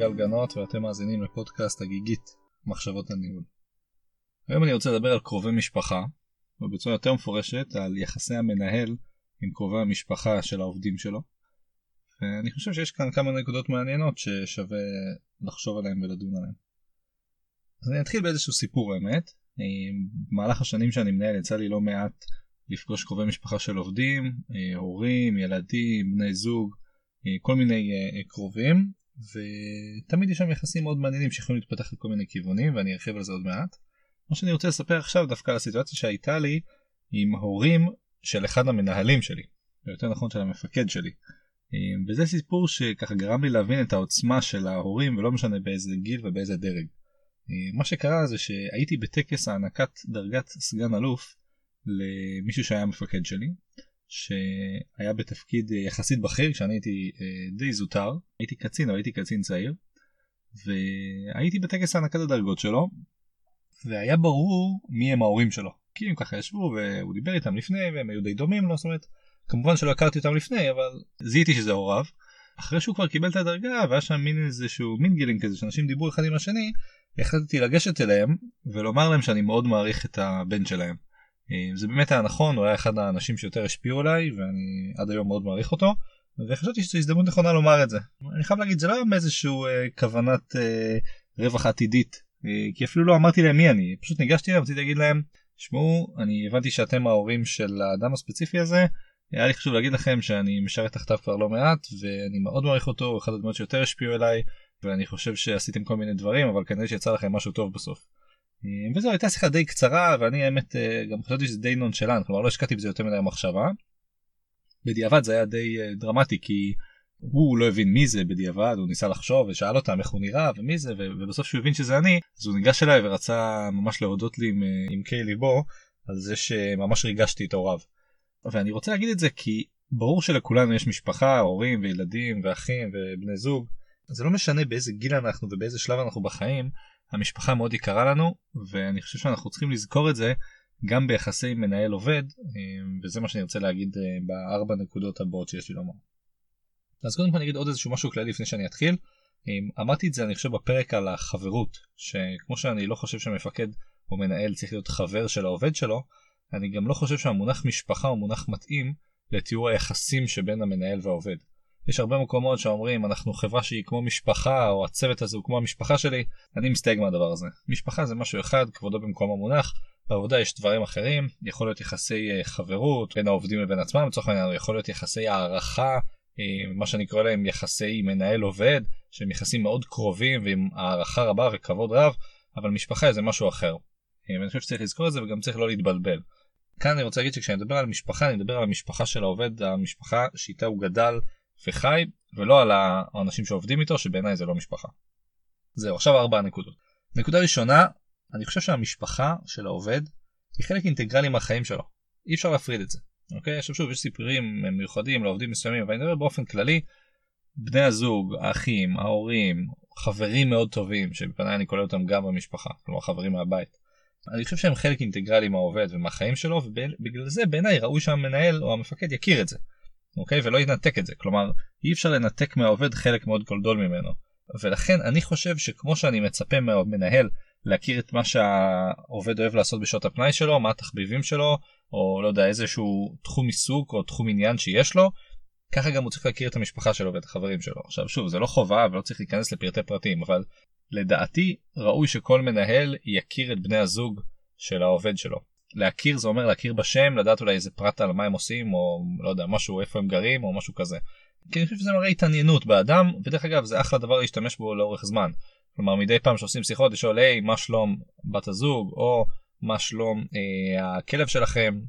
גל גנות ואתם מאזינים לפודקאסט הגיגית מחשבות הניהול. היום אני רוצה לדבר על קרובי משפחה, ובצורה יותר מפורשת על יחסי המנהל עם קרובי המשפחה של העובדים שלו. ואני חושב שיש כאן כמה נקודות מעניינות ששווה לחשוב עליהן ולדון עליהן. אז אני אתחיל באיזשהו סיפור האמת. במהלך השנים שאני מנהל יצא לי לא מעט לפגוש קרובי משפחה של עובדים, הורים, ילדים, בני זוג, כל מיני קרובים, ותמיד יש שם יחסים מאוד מעניינים שיכולים להתפתח לכל מיני כיוונים ואני ארחיב על זה עוד מעט. מה שאני רוצה לספר עכשיו דווקא על הסיטואציה שהייתה לי עם הורים של אחד המנהלים שלי, או יותר נכון של המפקד שלי. וזה סיפור שככה גרם לי להבין את העוצמה של ההורים ולא משנה באיזה גיל ובאיזה דרג. מה שקרה זה שהייתי בטקס הענקת דרגת סגן אלוף למישהו שהיה מפקד שלי שהיה בתפקיד יחסית בכיר כשאני הייתי די זוטר הייתי קצין אבל הייתי קצין צעיר והייתי בטקס הענקת הדרגות שלו והיה ברור מי הם ההורים שלו כי הם ככה ישבו והוא דיבר איתם לפני והם היו די דומים לו זאת אומרת כמובן שלא הכרתי אותם לפני אבל זיהיתי שזה הוריו. אחרי שהוא כבר קיבל את הדרגה והיה שם מין איזשהו mingling כזה שאנשים דיברו אחד עם השני החלטתי לגשת אליהם ולומר להם שאני מאוד מעריך את הבן שלהם. זה באמת היה נכון הוא היה אחד האנשים שיותר השפיעו עליי ואני עד היום מאוד מעריך אותו וחשבתי שזו הזדמנות נכונה לומר את זה. אני חייב להגיד זה לא היה מאיזשהו אה, כוונת אה, רווח עתידית אה, כי אפילו לא אמרתי להם מי אני פשוט ניגשתי אליהם רציתי להגיד להם שמעו אני הבנתי שאתם ההורים של האדם הספציפי הזה היה לי חשוב להגיד לכם שאני משרת תחתיו כבר לא מעט ואני מאוד מעריך אותו הוא אחד הדמות שיותר השפיעו עליי ואני חושב שעשיתם כל מיני דברים אבל כנראה שיצא לכם משהו טוב בסוף. וזו הייתה שיחה די קצרה ואני האמת גם חשבתי שזה די נונשלנט כלומר לא השקעתי בזה יותר מדי מחשבה. בדיעבד זה היה די דרמטי כי הוא לא הבין מי זה בדיעבד הוא ניסה לחשוב ושאל אותם איך הוא נראה ומי זה ובסוף שהוא הבין שזה אני אז הוא ניגש אליי ורצה ממש להודות לי עם עמקי ליבו על זה שממש ריגשתי את הוריו. ואני רוצה להגיד את זה כי ברור שלכולנו יש משפחה הורים וילדים ואחים ובני זוג זה לא משנה באיזה גיל אנחנו ובאיזה שלב אנחנו בחיים המשפחה מאוד יקרה לנו ואני חושב שאנחנו צריכים לזכור את זה גם ביחסי מנהל עובד וזה מה שאני רוצה להגיד בארבע נקודות הבאות שיש לי לומר. אז קודם כל אני אגיד עוד איזשהו משהו כללי לפני שאני אתחיל. אמרתי את זה אני חושב בפרק על החברות שכמו שאני לא חושב שמפקד או מנהל צריך להיות חבר של העובד שלו אני גם לא חושב שהמונח משפחה הוא מונח מתאים לתיאור היחסים שבין המנהל והעובד. יש הרבה מקומות שאומרים אנחנו חברה שהיא כמו משפחה או הצוות הזה הוא כמו המשפחה שלי אני מסתייג מהדבר הזה משפחה זה משהו אחד כבודו במקום המונח בעבודה יש דברים אחרים יכול להיות יחסי חברות בין העובדים לבין עצמם לצורך העניין יכול להיות יחסי הערכה מה שאני קורא להם יחסי מנהל עובד שהם יחסים מאוד קרובים ועם הערכה רבה וכבוד רב אבל משפחה זה משהו אחר. אני חושב שצריך לזכור את זה וגם צריך לא להתבלבל. כאן אני רוצה להגיד שכשאני מדבר על משפחה אני מדבר על המשפחה של העובד המשפחה שאיתה הוא גדל וחי ולא על האנשים שעובדים איתו שבעיניי זה לא משפחה. זהו עכשיו ארבע נקודות. נקודה ראשונה אני חושב שהמשפחה של העובד היא חלק אינטגרלי מהחיים שלו אי אפשר להפריד את זה. אוקיי עכשיו שוב יש סיפורים מיוחדים לעובדים מסוימים אבל אני מדבר באופן כללי בני הזוג האחים ההורים חברים מאוד טובים שבעיניי אני כולל אותם גם במשפחה כלומר חברים מהבית. אני חושב שהם חלק אינטגרלי מהעובד ומהחיים שלו ובגלל זה בעיניי ראוי שהמנהל או המפקד יכיר את זה. אוקיי? ולא ינתק את זה. כלומר אי אפשר לנתק מהעובד חלק מאוד גדול ממנו. ולכן אני חושב שכמו שאני מצפה מהמנהל להכיר את מה שהעובד אוהב לעשות בשעות הפנאי שלו מה התחביבים שלו או לא יודע איזשהו תחום עיסוק או תחום עניין שיש לו ככה גם הוא צריך להכיר את המשפחה שלו ואת החברים שלו. עכשיו שוב זה לא חובה ולא צריך להיכנס לפרטי פרטים אבל לדעתי ראוי שכל מנהל יכיר את בני הזוג של העובד שלו. להכיר זה אומר להכיר בשם לדעת אולי איזה פרט על מה הם עושים או לא יודע משהו איפה הם גרים או משהו כזה. כי אני חושב שזה מראה התעניינות באדם ודרך אגב זה אחלה דבר להשתמש בו לאורך זמן. כלומר מדי פעם שעושים שיחות לשאול היי מה שלום בת הזוג או מה שלום אה, הכלב שלכם.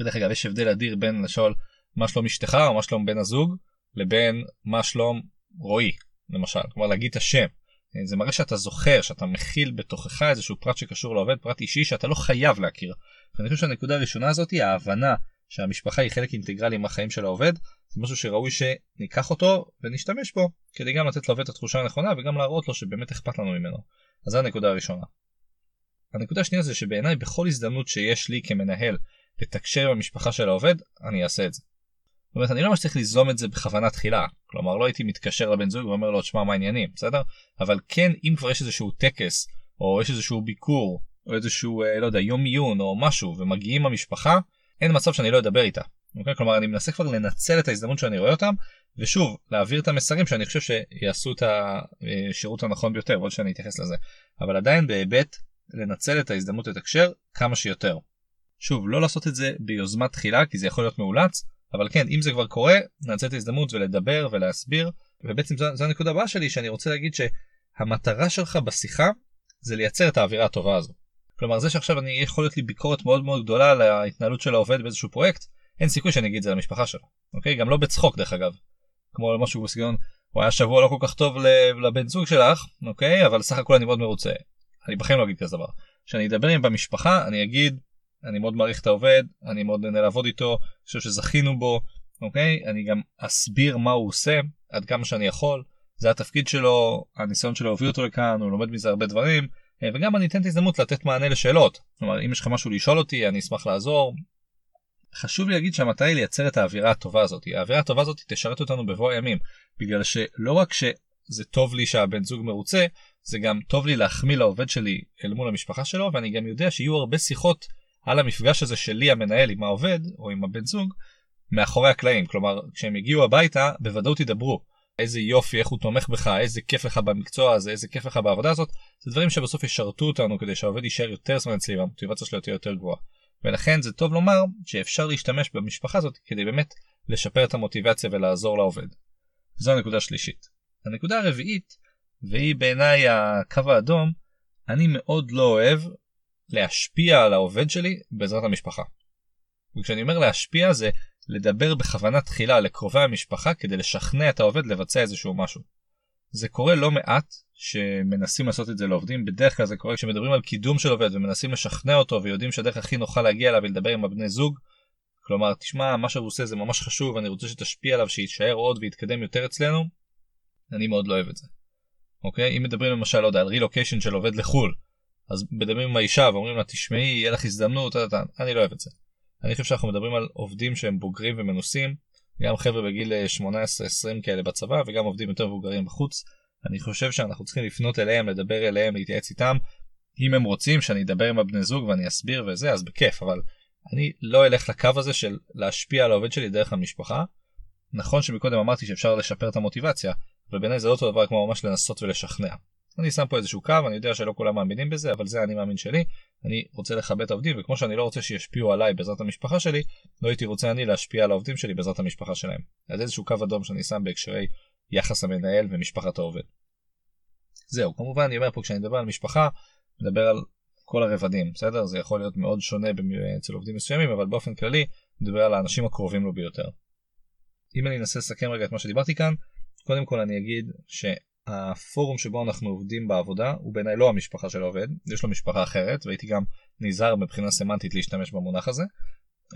ודרך אגב יש הבדל אדיר בין לשאול מה שלום אשתך או מה שלום בן הזוג לבין מה שלום רועי למשל כלומר להגיד את השם. זה מראה שאתה זוכר שאתה מכיל בתוכך איזשהו פרט שקשור לעובד פרט אישי שאתה לא חייב להכיר. ואני חושב שהנקודה הראשונה הזאת היא ההבנה שהמשפחה היא חלק אינטגרלי מהחיים של העובד זה משהו שראוי שניקח אותו ונשתמש בו כדי גם לתת לעובד את התחושה הנכונה וגם להראות לו שבאמת אכפת לנו ממנו. אז זו הנקודה הראשונה. הנקודה השנייה זה שבעיניי בכל הזדמנות שיש לי כמנהל לתקשר עם המשפחה של העובד אני אעשה את זה. זאת אומרת אני לא ממש צריך ליזום את זה בכוונה תחילה כלומר לא הייתי מתקשר לבן זוג ואומר לו תשמע מה העניינים בסדר אבל כן אם כבר יש איזשהו טקס או יש איזשהו ביקור או איזשהו אה, לא יודע יום עיון או משהו ומגיעים המשפחה אין מצב שאני לא אדבר איתה. אוקיי? כלומר אני מנסה כבר לנצל את ההזדמנות שאני רואה אותם ושוב להעביר את המסרים שאני חושב שיעשו את השירות הנכון ביותר עוד שאני אתייחס לזה אבל עדיין בהיבט לנצל את ההזדמנות לתקשר כמה שיותר. שוב לא לעשות את זה ביוזמת תחילה כי זה יכול להיות מאולץ אבל כן אם זה כבר קורה ננצל את ההזדמנות ולדבר ולהסביר ובעצם זו, זו הנקודה הבאה שלי שאני רוצה להגיד שהמטרה שלך בשיחה זה לייצר את האווירה הטובה הזו. כלומר זה שעכשיו אני יכול להיות לי ביקורת מאוד מאוד גדולה על ההתנהלות של העובד באיזשהו פרויקט אין סיכוי שאני אגיד את זה למשפחה שלו אוקיי גם לא בצחוק דרך אגב. כמו משהו בסגנון הוא היה שבוע לא כל כך טוב לבן זוג שלך אוקיי אבל סך הכל אני מאוד מרוצה. אני בחיים לא אגיד כזה דבר. כשאני אדבר עם במשפחה אני אגיד אני מאוד מעריך את העובד אני מאוד נהנה לעבוד איתו אני חושב שזכינו בו אוקיי? אני גם אסביר מה הוא עושה עד כמה שאני יכול. זה התפקיד שלו הניסיון שלו הוביל אותו לכאן הוא לומד מזה הרבה דברים אה, וגם אני אתן את ההזדמנות לתת מענה לשאלות. כלומר אם יש לך משהו לשאול אותי אני אשמח לעזור. חשוב לי להגיד שהמטרה היא לייצר את האווירה הטובה הזאת. האווירה הטובה הזאת תשרת אותנו בבוא הימים בגלל שלא רק שזה טוב לי שהבן זוג מרוצה זה גם טוב לי להחמיא לעובד שלי אל מול המשפחה שלו ואני גם יודע שיהיו הרבה שיחות על המפגש הזה שלי המנהל עם העובד או עם הבן זוג מאחורי הקלעים כלומר כשהם יגיעו הביתה בוודאות ידברו איזה יופי איך הוא תומך בך איזה כיף לך במקצוע הזה איזה כיף לך בעבודה הזאת זה דברים שבסוף ישרתו אותנו כדי שהעובד יישאר יותר זמן אצלי והמוטיבציה שלו תהיה יותר גבוהה. ולכן זה טוב לומר שאפשר להשתמש במשפחה הזאת כדי באמת לשפר את המוטיבציה ולעזור לעובד. זו הנקודה שלישית. הנקודה הרביעית והיא בעיניי הקו האדום אני מאוד לא אוהב להשפיע על העובד שלי בעזרת המשפחה. וכשאני אומר להשפיע זה לדבר בכוונה תחילה לקרובי המשפחה כדי לשכנע את העובד לבצע איזשהו משהו. זה קורה לא מעט שמנסים לעשות את זה לעובדים, בדרך כלל זה קורה כשמדברים על קידום של עובד ומנסים לשכנע אותו ויודעים שהדרך הכי נוחה להגיע אליו ולדבר עם הבני זוג. כלומר, תשמע, מה שהוא עושה זה ממש חשוב, אני רוצה שתשפיע עליו, שיישאר עוד ויתקדם יותר אצלנו. אני מאוד לא אוהב את זה. אוקיי? אם מדברים למשל, לא יודע, על רילוקיישן של עובד לחו"ל, אז מדברים עם האישה ואומרים לה, תשמעי, יהיה לך הזדמנות, אני לא אוהב את זה. אני חושב שאנחנו מדברים על עובדים שהם בוגרים ומנוסים, גם חבר'ה בגיל 18-20 כאלה בצבא וגם עובדים יותר מבוגרים בחוץ. אני חושב שאנחנו צריכים לפנות אליהם, לדבר אליהם, להתייעץ איתם. אם הם רוצים שאני אדבר עם הבני זוג ואני אסביר וזה, אז בכיף, אבל אני לא אלך לקו הזה של להשפיע על העובד שלי דרך המשפחה. נכון שמקודם אמרתי שאפשר לשפר את המוטיבציה, אבל בעיניי זה לא אותו דבר כמו ממש לנסות ולשכנע. אני שם פה איזשהו קו, אני יודע שלא כולם מאמינים בזה, אבל זה אני מאמין שלי. אני רוצה לכבד את העובדים, וכמו שאני לא רוצה שישפיעו עליי בעזרת המשפחה שלי, לא הייתי רוצה אני להשפיע על העובדים שלי בעזרת המשפחה שלהם. אז איזשהו קו אדום שאני שם בהקשרי יחס המנהל ומשפחת העובד. זהו, כמובן אני אומר פה כשאני מדבר על משפחה, מדבר על כל הרבדים, בסדר? זה יכול להיות מאוד שונה אצל עובדים מסוימים, אבל באופן כללי, מדבר על האנשים הקרובים לו ביותר. אם אני אנסה לסכם רגע את מה שדיברתי כאן, קודם כל אני אגיד ש... הפורום שבו אנחנו עובדים בעבודה הוא בעיניי לא המשפחה של העובד, יש לו משפחה אחרת והייתי גם נזהר מבחינה סמנטית להשתמש במונח הזה.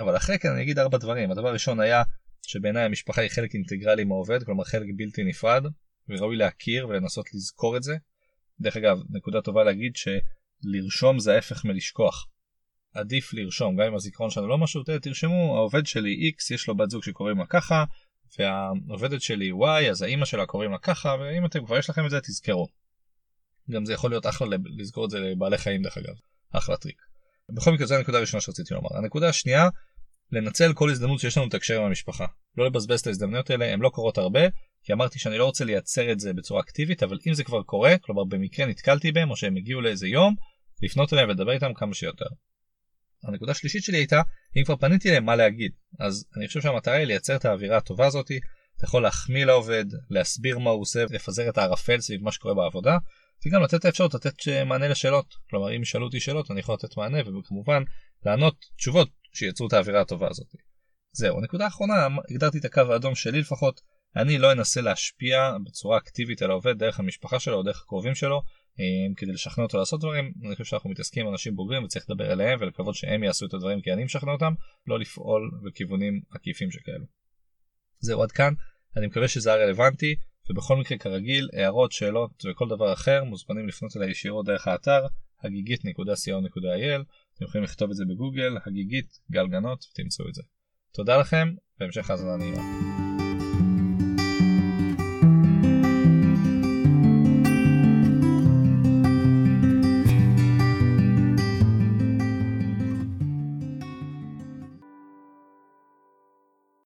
אבל אחרי כן אני אגיד ארבע דברים. הדבר הראשון היה שבעיניי המשפחה היא חלק אינטגרלי מהעובד, כלומר חלק בלתי נפרד, וראוי להכיר ולנסות לזכור את זה. דרך אגב, נקודה טובה להגיד שלרשום זה ההפך מלשכוח. עדיף לרשום, גם אם הזיכרון שלנו לא משהו, תרשמו, העובד שלי X יש לו בת זוג שקוראים לה ככה, והעובדת שלי וואי אז האימא שלה קוראים לה ככה ואם אתם כבר יש לכם את זה תזכרו. גם זה יכול להיות אחלה לזכור את זה לבעלי חיים דרך אגב אחלה טריק. בכל מקרה זו הנקודה הראשונה שרציתי לומר הנקודה השנייה לנצל כל הזדמנות שיש לנו לתקשר עם המשפחה לא לבזבז את ההזדמנויות האלה הן לא קורות הרבה כי אמרתי שאני לא רוצה לייצר את זה בצורה אקטיבית אבל אם זה כבר קורה כלומר במקרה נתקלתי בהם או שהם הגיעו לאיזה יום לפנות אליהם ולדבר איתם כמה שיותר. הנקודה השלישית שלי הייתה אם כבר פניתי להם מה להגיד? אז אני חושב שהמטרה היא לייצר את האווירה הטובה הזאתי אתה יכול להחמיא לעובד להסביר מה הוא עושה לפזר את הערפל סביב מה שקורה בעבודה וגם לתת את האפשרות לתת מענה לשאלות. כלומר אם ישאלו אותי שאלות אני יכול לתת מענה וכמובן לענות תשובות שייצרו את האווירה הטובה הזאת. זהו נקודה אחרונה הגדרתי את הקו האדום שלי לפחות. אני לא אנסה להשפיע בצורה אקטיבית על העובד דרך המשפחה שלו או דרך הקרובים שלו כדי לשכנע אותו לעשות דברים אני חושב שאנחנו מתעסקים עם אנשים בוגרים וצריך לדבר אליהם ולקוות שהם יעשו את הדברים כי אני משכנע אותם לא לפעול בכיוונים עקיפים שכאלו. זהו עד כאן אני מקווה שזה היה רלוונטי ובכל מקרה כרגיל הערות שאלות וכל דבר אחר מוזמנים לפנות אליי ישירות דרך האתר הגיגית.co.il אתם יכולים לכתוב את זה בגוגל הגיגית גל גנות ותמצאו את זה. תודה לכם בהמשך האזנה נעימה.